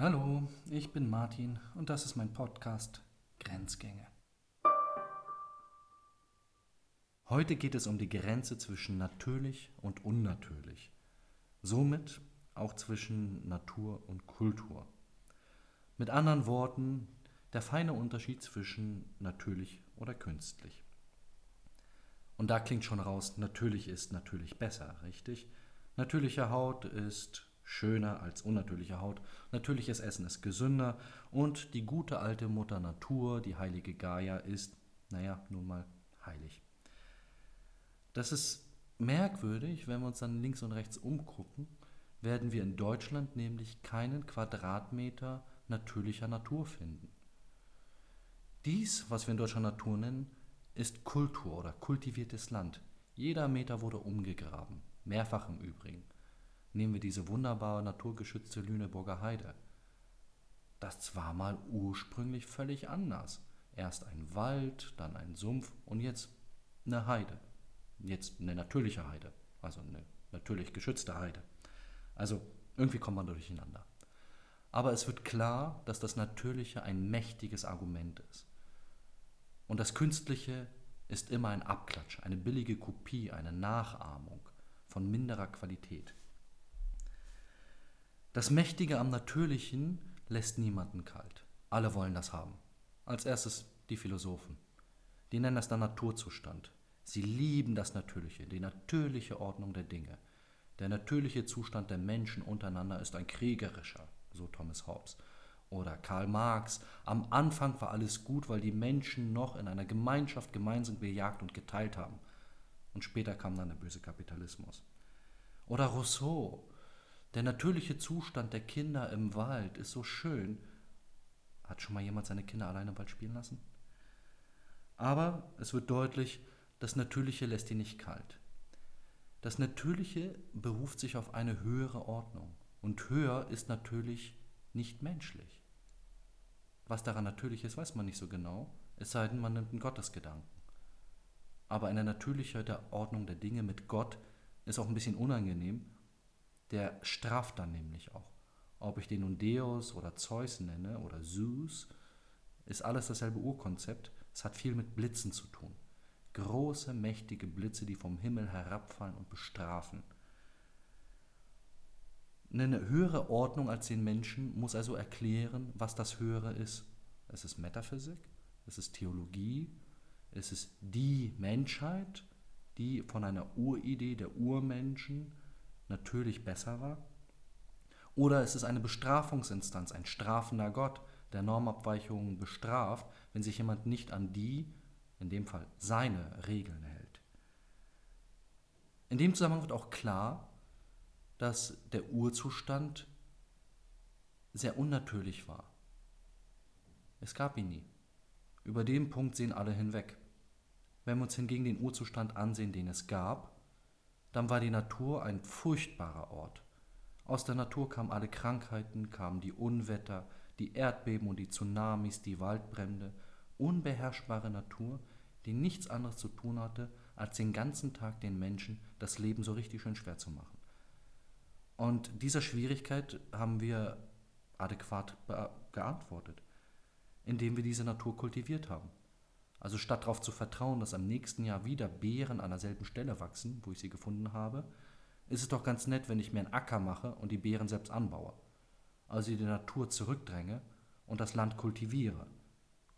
Hallo, ich bin Martin und das ist mein Podcast Grenzgänge. Heute geht es um die Grenze zwischen natürlich und unnatürlich, somit auch zwischen Natur und Kultur. Mit anderen Worten, der feine Unterschied zwischen natürlich oder künstlich. Und da klingt schon raus, natürlich ist natürlich besser, richtig? Natürliche Haut ist schöner als unnatürliche Haut. Natürliches Essen ist gesünder und die gute alte Mutter Natur, die heilige Gaia, ist, naja, nun mal heilig. Das ist merkwürdig, wenn wir uns dann links und rechts umgucken, werden wir in Deutschland nämlich keinen Quadratmeter natürlicher Natur finden. Dies, was wir in Deutschland Natur nennen, ist Kultur oder kultiviertes Land. Jeder Meter wurde umgegraben, mehrfach im Übrigen. Nehmen wir diese wunderbare naturgeschützte Lüneburger Heide. Das war mal ursprünglich völlig anders. Erst ein Wald, dann ein Sumpf und jetzt eine Heide. Jetzt eine natürliche Heide, also eine natürlich geschützte Heide. Also irgendwie kommt man durcheinander. Aber es wird klar, dass das Natürliche ein mächtiges Argument ist. Und das Künstliche ist immer ein Abklatsch, eine billige Kopie, eine Nachahmung von minderer Qualität. Das Mächtige am Natürlichen lässt niemanden kalt. Alle wollen das haben. Als erstes die Philosophen. Die nennen das dann Naturzustand. Sie lieben das Natürliche, die natürliche Ordnung der Dinge. Der natürliche Zustand der Menschen untereinander ist ein kriegerischer, so Thomas Hobbes. Oder Karl Marx. Am Anfang war alles gut, weil die Menschen noch in einer Gemeinschaft gemeinsam bejagt und geteilt haben. Und später kam dann der böse Kapitalismus. Oder Rousseau. Der natürliche Zustand der Kinder im Wald ist so schön. Hat schon mal jemand seine Kinder alleine im Wald spielen lassen? Aber es wird deutlich, das Natürliche lässt ihn nicht kalt. Das Natürliche beruft sich auf eine höhere Ordnung. Und höher ist natürlich nicht menschlich. Was daran natürlich ist, weiß man nicht so genau, es sei denn, man nimmt einen Gottesgedanken. Aber eine natürliche Ordnung der Dinge mit Gott ist auch ein bisschen unangenehm. Der straft dann nämlich auch. Ob ich den nun Deus oder Zeus nenne oder Zeus, ist alles dasselbe Urkonzept. Es hat viel mit Blitzen zu tun. Große, mächtige Blitze, die vom Himmel herabfallen und bestrafen. Eine höhere Ordnung als den Menschen muss also erklären, was das Höhere ist. Es ist Metaphysik, es ist Theologie, es ist die Menschheit, die von einer Uridee der Urmenschen natürlich besser war. Oder es ist eine Bestrafungsinstanz, ein strafender Gott, der Normabweichungen bestraft, wenn sich jemand nicht an die, in dem Fall seine Regeln hält. In dem Zusammenhang wird auch klar, dass der Urzustand sehr unnatürlich war. Es gab ihn nie. Über den Punkt sehen alle hinweg. Wenn wir uns hingegen den Urzustand ansehen, den es gab, dann war die Natur ein furchtbarer Ort. Aus der Natur kamen alle Krankheiten, kamen die Unwetter, die Erdbeben und die Tsunamis, die Waldbrände, unbeherrschbare Natur, die nichts anderes zu tun hatte, als den ganzen Tag den Menschen das Leben so richtig schön schwer zu machen. Und dieser Schwierigkeit haben wir adäquat geantwortet, indem wir diese Natur kultiviert haben. Also statt darauf zu vertrauen, dass am nächsten Jahr wieder Beeren an derselben Stelle wachsen, wo ich sie gefunden habe, ist es doch ganz nett, wenn ich mir einen Acker mache und die Beeren selbst anbaue. Also die Natur zurückdränge und das Land kultiviere.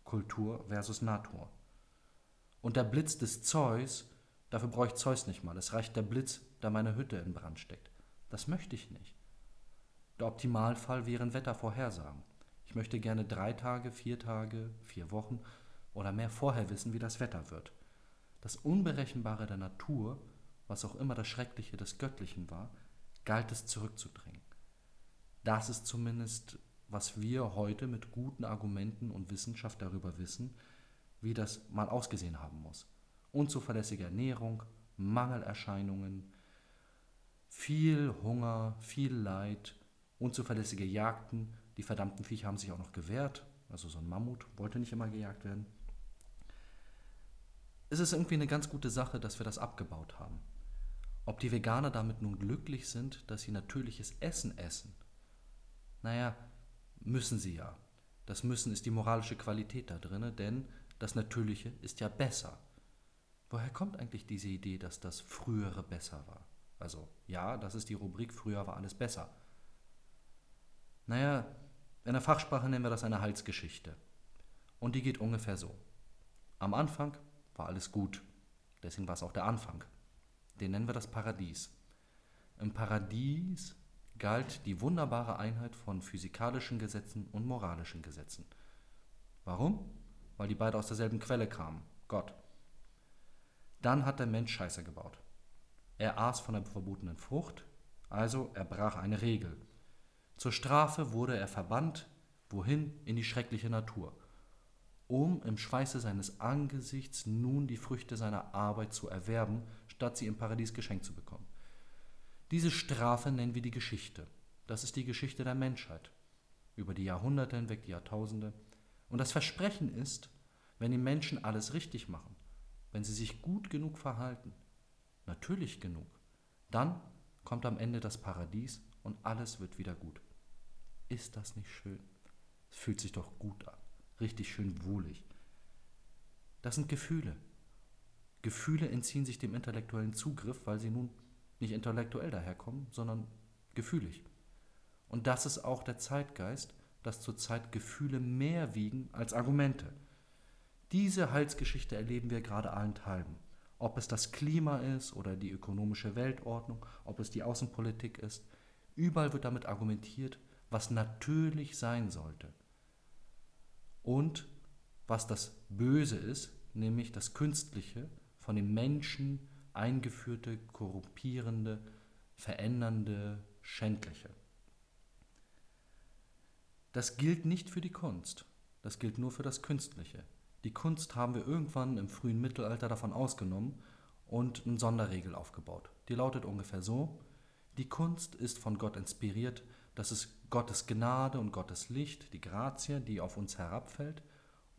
Kultur versus Natur. Und der Blitz des Zeus, dafür brauche ich Zeus nicht mal. Es reicht der Blitz, da meine Hütte in Brand steckt. Das möchte ich nicht. Der Optimalfall wären Wettervorhersagen. Ich möchte gerne drei Tage, vier Tage, vier Wochen oder mehr vorher wissen, wie das Wetter wird. Das Unberechenbare der Natur, was auch immer das Schreckliche des Göttlichen war, galt es zurückzudrängen. Das ist zumindest, was wir heute mit guten Argumenten und Wissenschaft darüber wissen, wie das mal ausgesehen haben muss. Unzuverlässige Ernährung, Mangelerscheinungen, viel Hunger, viel Leid, unzuverlässige Jagden. Die verdammten Viecher haben sich auch noch gewehrt. Also so ein Mammut wollte nicht immer gejagt werden. Es ist irgendwie eine ganz gute Sache, dass wir das abgebaut haben. Ob die Veganer damit nun glücklich sind, dass sie natürliches Essen essen, naja, Müssen sie ja. Das Müssen ist die moralische Qualität da drin, denn das Natürliche ist ja besser. Woher kommt eigentlich diese Idee, dass das Frühere besser war? Also ja, das ist die Rubrik, früher war alles besser. Naja, in der Fachsprache nennen wir das eine Halsgeschichte. Und die geht ungefähr so. Am Anfang war alles gut. Deswegen war es auch der Anfang. Den nennen wir das Paradies. Im Paradies galt die wunderbare Einheit von physikalischen Gesetzen und moralischen Gesetzen. Warum? Weil die beide aus derselben Quelle kamen, Gott. Dann hat der Mensch Scheiße gebaut. Er aß von der verbotenen Frucht, also er brach eine Regel. Zur Strafe wurde er verbannt, wohin? In die schreckliche Natur, um im Schweiße seines Angesichts nun die Früchte seiner Arbeit zu erwerben, statt sie im Paradies geschenkt zu bekommen. Diese Strafe nennen wir die Geschichte. Das ist die Geschichte der Menschheit. Über die Jahrhunderte hinweg, die Jahrtausende. Und das Versprechen ist, wenn die Menschen alles richtig machen, wenn sie sich gut genug verhalten, natürlich genug, dann kommt am Ende das Paradies und alles wird wieder gut. Ist das nicht schön? Es fühlt sich doch gut an, richtig schön wohlig. Das sind Gefühle. Gefühle entziehen sich dem intellektuellen Zugriff, weil sie nun nicht intellektuell daherkommen, sondern gefühlig. Und das ist auch der Zeitgeist, dass zurzeit Gefühle mehr wiegen als Argumente. Diese Heilsgeschichte erleben wir gerade allenthalben. Ob es das Klima ist oder die ökonomische Weltordnung, ob es die Außenpolitik ist, überall wird damit argumentiert, was natürlich sein sollte. Und was das Böse ist, nämlich das Künstliche, von den Menschen eingeführte, korrumpierende, verändernde, schändliche. Das gilt nicht für die Kunst, das gilt nur für das Künstliche. Die Kunst haben wir irgendwann im frühen Mittelalter davon ausgenommen und eine Sonderregel aufgebaut. Die lautet ungefähr so, die Kunst ist von Gott inspiriert, das ist Gottes Gnade und Gottes Licht, die Grazie, die auf uns herabfällt.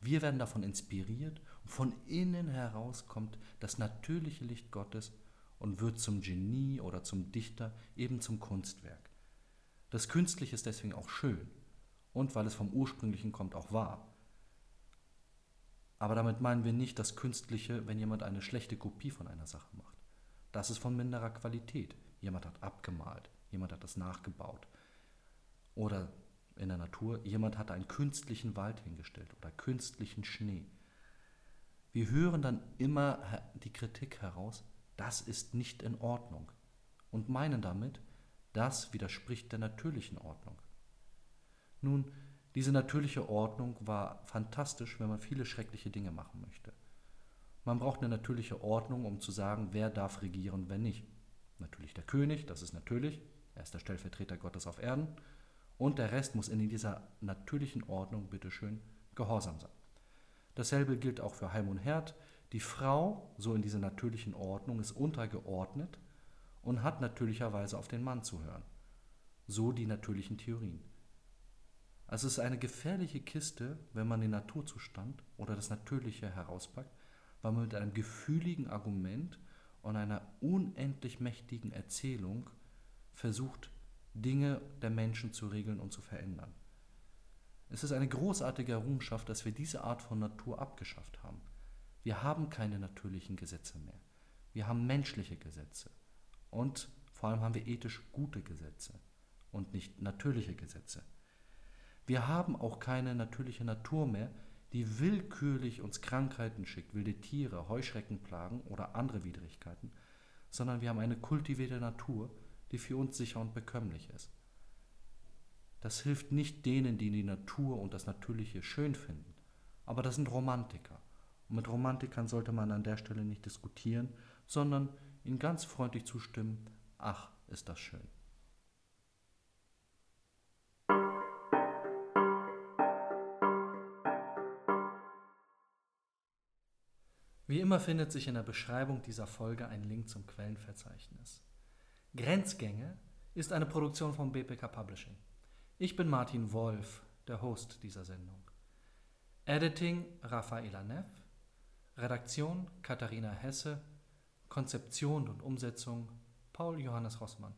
Wir werden davon inspiriert von innen heraus kommt das natürliche Licht Gottes und wird zum Genie oder zum Dichter, eben zum Kunstwerk. Das Künstliche ist deswegen auch schön und weil es vom Ursprünglichen kommt, auch wahr. Aber damit meinen wir nicht das Künstliche, wenn jemand eine schlechte Kopie von einer Sache macht. Das ist von minderer Qualität. Jemand hat abgemalt, jemand hat das nachgebaut. Oder in der Natur, jemand hat einen künstlichen Wald hingestellt oder künstlichen Schnee. Wir hören dann immer die Kritik heraus, das ist nicht in Ordnung und meinen damit, das widerspricht der natürlichen Ordnung. Nun, diese natürliche Ordnung war fantastisch, wenn man viele schreckliche Dinge machen möchte. Man braucht eine natürliche Ordnung, um zu sagen, wer darf regieren, wer nicht. Natürlich der König, das ist natürlich, er ist der Stellvertreter Gottes auf Erden, und der Rest muss in dieser natürlichen Ordnung, bitteschön, gehorsam sein. Dasselbe gilt auch für Heim und Herd. Die Frau, so in dieser natürlichen Ordnung, ist untergeordnet und hat natürlicherweise auf den Mann zu hören. So die natürlichen Theorien. Also es ist eine gefährliche Kiste, wenn man den Naturzustand oder das Natürliche herauspackt, weil man mit einem gefühligen Argument und einer unendlich mächtigen Erzählung versucht, Dinge der Menschen zu regeln und zu verändern. Es ist eine großartige Errungenschaft, dass wir diese Art von Natur abgeschafft haben. Wir haben keine natürlichen Gesetze mehr. Wir haben menschliche Gesetze. Und vor allem haben wir ethisch gute Gesetze und nicht natürliche Gesetze. Wir haben auch keine natürliche Natur mehr, die willkürlich uns Krankheiten schickt, wilde Tiere, Heuschreckenplagen oder andere Widrigkeiten, sondern wir haben eine kultivierte Natur, die für uns sicher und bekömmlich ist. Das hilft nicht denen, die die Natur und das Natürliche schön finden, aber das sind Romantiker. Und mit Romantikern sollte man an der Stelle nicht diskutieren, sondern ihnen ganz freundlich zustimmen, ach, ist das schön. Wie immer findet sich in der Beschreibung dieser Folge ein Link zum Quellenverzeichnis. Grenzgänge ist eine Produktion von BPK Publishing. Ich bin Martin Wolf, der Host dieser Sendung. Editing Rafaela Neff, Redaktion Katharina Hesse, Konzeption und Umsetzung Paul Johannes Rossmann.